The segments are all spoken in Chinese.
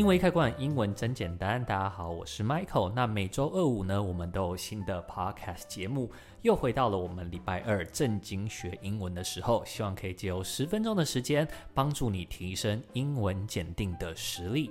英文易开罐，英文真简单。大家好，我是 Michael。那每周二五呢，我们都有新的 Podcast 节目，又回到了我们礼拜二正经学英文的时候。希望可以借由十分钟的时间，帮助你提升英文检定的实力。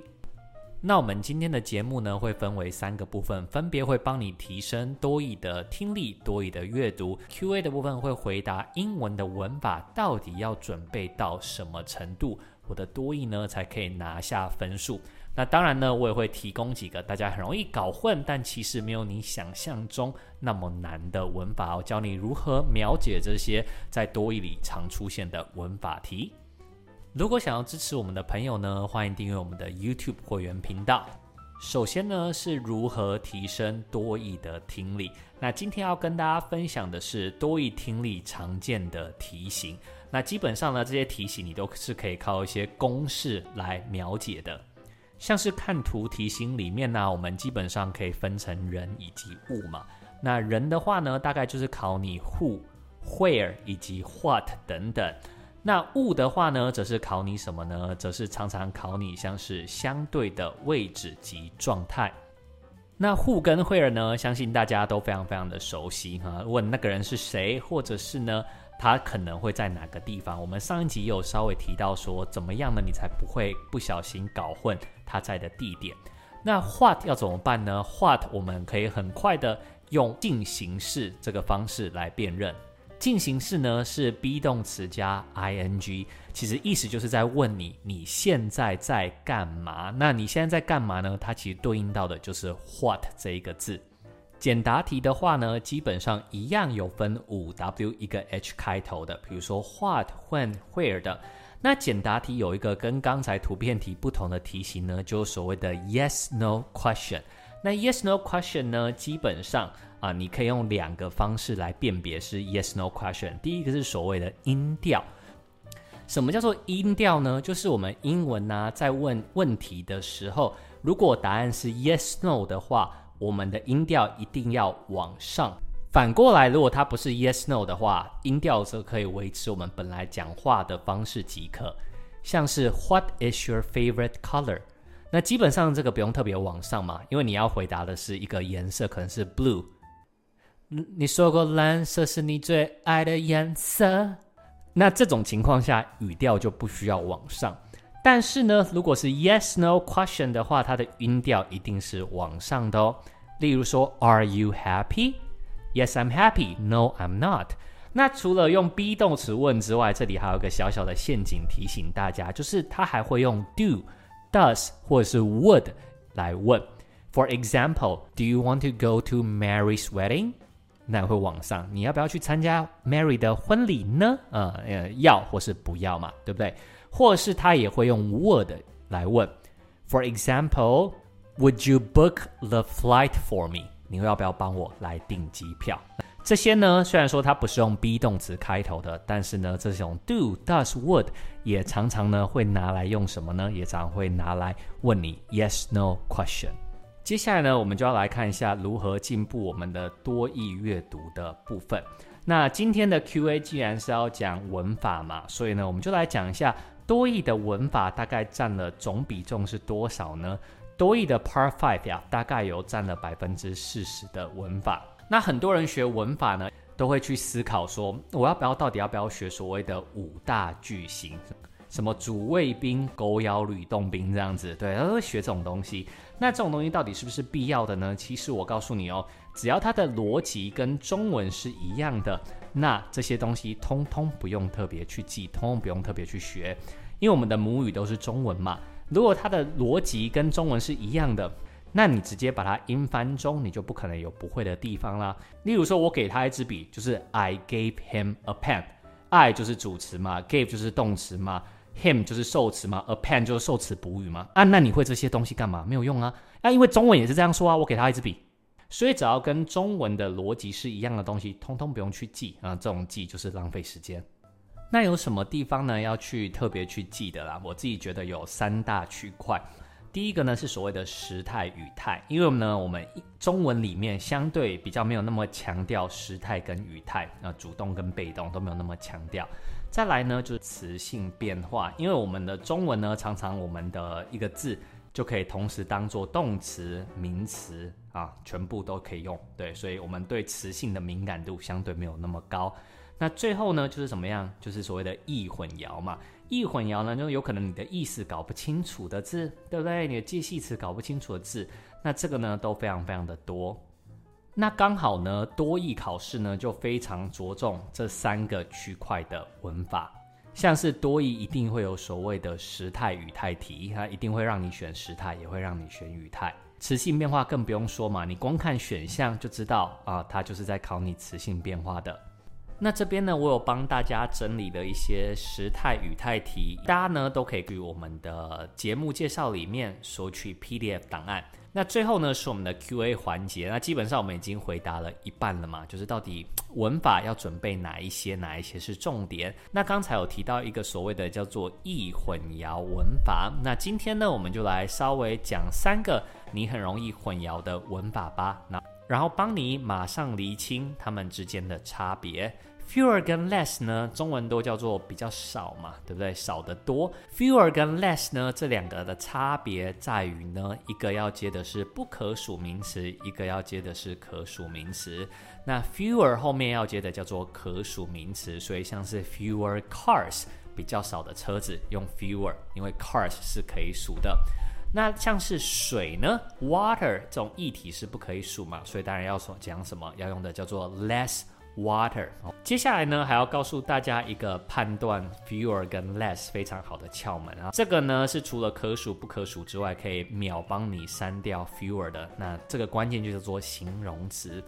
那我们今天的节目呢，会分为三个部分，分别会帮你提升多益的听力、多益的阅读。Q&A 的部分会回答英文的文法到底要准备到什么程度，我的多益呢才可以拿下分数。那当然呢，我也会提供几个大家很容易搞混，但其实没有你想象中那么难的文法，我教你如何描解这些在多义里常出现的文法题。如果想要支持我们的朋友呢，欢迎订阅我们的 YouTube 会员频道。首先呢，是如何提升多义的听力。那今天要跟大家分享的是多义听力常见的题型。那基本上呢，这些题型你都是可以靠一些公式来描解的。像是看图题型里面呢，我们基本上可以分成人以及物嘛。那人的话呢，大概就是考你 who、where 以及 what 等等。那物的话呢，则是考你什么呢？则是常常考你像是相对的位置及状态。那 who 跟 where 呢，相信大家都非常非常的熟悉哈。问那个人是谁，或者是呢，他可能会在哪个地方？我们上一集有稍微提到说，怎么样呢？你才不会不小心搞混他在的地点。那 what 要怎么办呢？what 我们可以很快的用进行式这个方式来辨认。进行式呢是 be 动词加 ing，其实意思就是在问你你现在在干嘛？那你现在在干嘛呢？它其实对应到的就是 what 这一个字。简答题的话呢，基本上一样有分五 W 一个 H 开头的，比如说 What、When、Where 的。那简答题有一个跟刚才图片题不同的题型呢，就是所谓的 Yes No question。那 Yes No question 呢，基本上啊，你可以用两个方式来辨别是 Yes No question。第一个是所谓的音调。什么叫做音调呢？就是我们英文呢、在问问题的时候，如果答案是 Yes No 的话。我们的音调一定要往上。反过来，如果它不是 yes no 的话，音调则可以维持我们本来讲话的方式即可。像是 What is your favorite color？那基本上这个不用特别往上嘛，因为你要回答的是一个颜色，可能是 blue。你说过蓝色是你最爱的颜色，那这种情况下语调就不需要往上。但是呢，如果是 yes no question 的话，它的音调一定是往上的哦。例如说，Are you happy? Yes, I'm happy. No, I'm not. 那除了用 be 动词问之外，这里还有一个小小的陷阱提醒大家，就是它还会用 do, does 或者是 would 来问。For example, Do you want to go to Mary's wedding? 那会往上，你要不要去参加 Mary 的婚礼呢？呃，呃，要或是不要嘛，对不对？或是他也会用 would 来问，For example, Would you book the flight for me？ 你要不要帮我来订机票？这些呢，虽然说它不是用 be 动词开头的，但是呢，这种 do、does、would 也常常呢会拿来用什么呢？也常常会拿来问你 yes no question。接下来呢，我们就要来看一下如何进步我们的多义阅读的部分。那今天的 Q&A 既然是要讲文法嘛，所以呢，我们就来讲一下。多义的文法大概占了总比重是多少呢？多益的 Part Five 呀，大概有占了百分之四十的文法。那很多人学文法呢，都会去思考说，我要不要到底要不要学所谓的五大句型，什么主谓宾、狗咬吕洞宾这样子，对，都会学这种东西。那这种东西到底是不是必要的呢？其实我告诉你哦，只要它的逻辑跟中文是一样的。那这些东西通通不用特别去记，通通不用特别去学，因为我们的母语都是中文嘛。如果它的逻辑跟中文是一样的，那你直接把它英翻中，你就不可能有不会的地方啦。例如说，我给他一支笔，就是 I gave him a pen，I 就是主词嘛，gave 就是动词嘛，him 就是受词嘛，a pen 就是受词补语嘛。啊，那你会这些东西干嘛？没有用啊。啊，因为中文也是这样说啊，我给他一支笔。所以只要跟中文的逻辑是一样的东西，通通不用去记啊，这种记就是浪费时间。那有什么地方呢要去特别去记得啦？我自己觉得有三大区块。第一个呢是所谓的时态语态，因为呢我们中文里面相对比较没有那么强调时态跟语态，啊，主动跟被动都没有那么强调。再来呢，就是词性变化，因为我们的中文呢，常常我们的一个字就可以同时当做动词、名词啊，全部都可以用。对，所以我们对词性的敏感度相对没有那么高。那最后呢，就是怎么样？就是所谓的意混淆嘛。意混淆呢，就有可能你的意思搞不清楚的字，对不对？你的介系词搞不清楚的字，那这个呢都非常非常的多。那刚好呢，多益考试呢就非常着重这三个区块的文法，像是多益一定会有所谓的时态语态题，它一定会让你选时态，也会让你选语态。词性变化更不用说嘛，你光看选项就知道啊，它就是在考你词性变化的。那这边呢，我有帮大家整理了一些时态语态题，大家呢都可以去我们的节目介绍里面索取 PDF 档案。那最后呢，是我们的 Q&A 环节。那基本上我们已经回答了一半了嘛，就是到底文法要准备哪一些，哪一些是重点。那刚才有提到一个所谓的叫做易混淆文法。那今天呢，我们就来稍微讲三个你很容易混淆的文法吧。那然后帮你马上厘清它们之间的差别。Fewer 跟 less 呢，中文都叫做比较少嘛，对不对？少得多。Fewer 跟 less 呢，这两个的差别在于呢，一个要接的是不可数名词，一个要接的是可数名词。那 fewer 后面要接的叫做可数名词，所以像是 fewer cars 比较少的车子用 fewer，因为 cars 是可以数的。那像是水呢，water 这种液体是不可以数嘛，所以当然要说讲什么，要用的叫做 less。Water。接下来呢，还要告诉大家一个判断 fewer 跟 less 非常好的窍门啊。这个呢是除了可数不可数之外，可以秒帮你删掉 fewer 的。那这个关键就叫做形容词，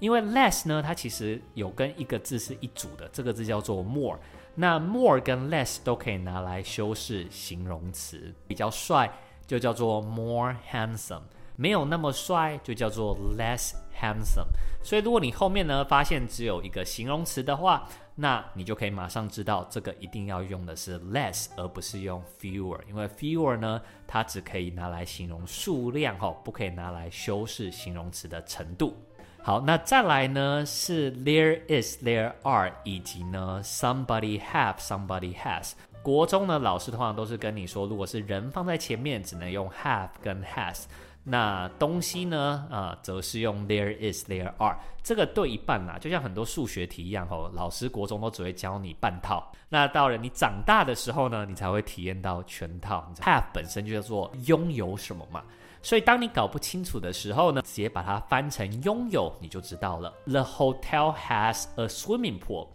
因为 less 呢，它其实有跟一个字是一组的，这个字叫做 more。那 more 跟 less 都可以拿来修饰形容词，比较帅就叫做 more handsome。没有那么帅，就叫做 less handsome。所以，如果你后面呢发现只有一个形容词的话，那你就可以马上知道这个一定要用的是 less，而不是用 fewer。因为 fewer 呢，它只可以拿来形容数量，哈，不可以拿来修饰形容词的程度。好，那再来呢是 there is、there are，以及呢 somebody have、somebody has。国中呢老师通常都是跟你说，如果是人放在前面，只能用 have 跟 has。那东西呢？啊、呃，则是用 there is, there are，这个对一半啦，就像很多数学题一样吼，老师国中都只会教你半套，那到了你长大的时候呢，你才会体验到全套。have 本身就叫做拥有什么嘛，所以当你搞不清楚的时候呢，直接把它翻成拥有，你就知道了。The hotel has a swimming pool。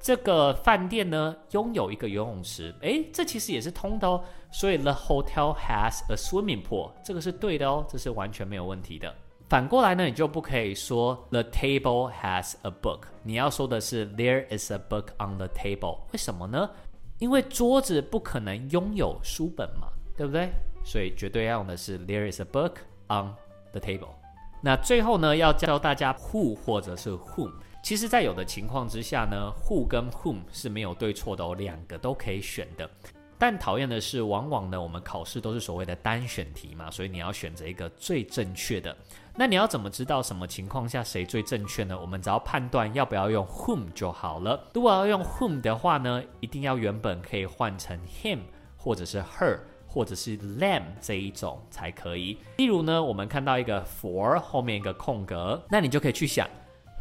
这个饭店呢，拥有一个游泳池，诶，这其实也是通的哦。所以 the hotel has a swimming pool，这个是对的哦，这是完全没有问题的。反过来呢，你就不可以说 the table has a book，你要说的是 there is a book on the table。为什么呢？因为桌子不可能拥有书本嘛，对不对？所以绝对要用的是 there is a book on the table。那最后呢，要教大家 who 或者是 whom。其实，在有的情况之下呢，who 跟 whom 是没有对错的哦，两个都可以选的。但讨厌的是，往往呢，我们考试都是所谓的单选题嘛，所以你要选择一个最正确的。那你要怎么知道什么情况下谁最正确呢？我们只要判断要不要用 whom 就好了。如果要用 whom 的话呢，一定要原本可以换成 him 或者是 her 或者是 them 这一种才可以。例如呢，我们看到一个 for 后面一个空格，那你就可以去想。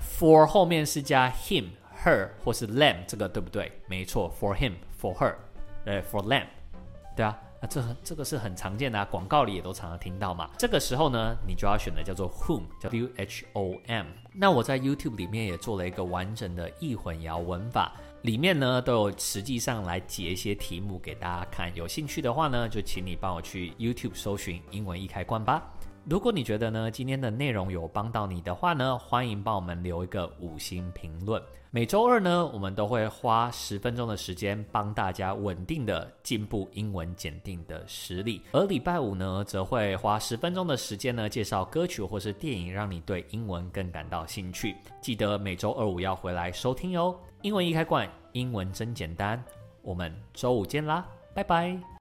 For 后面是加 him、her 或是 them，这个对不对？没错，for him、for her，呃，for them，对啊，那这这个是很常见的啊，广告里也都常常听到嘛。这个时候呢，你就要选的叫做 whom，叫 W H O M。那我在 YouTube 里面也做了一个完整的易混淆文法，里面呢都有实际上来解一些题目给大家看。有兴趣的话呢，就请你帮我去 YouTube 搜寻英文易开关吧。如果你觉得呢，今天的内容有帮到你的话呢，欢迎帮我们留一个五星评论。每周二呢，我们都会花十分钟的时间帮大家稳定的进步英文检定的实力，而礼拜五呢，则会花十分钟的时间呢，介绍歌曲或是电影，让你对英文更感到兴趣。记得每周二五要回来收听哟。英文一开罐，英文真简单。我们周五见啦，拜拜。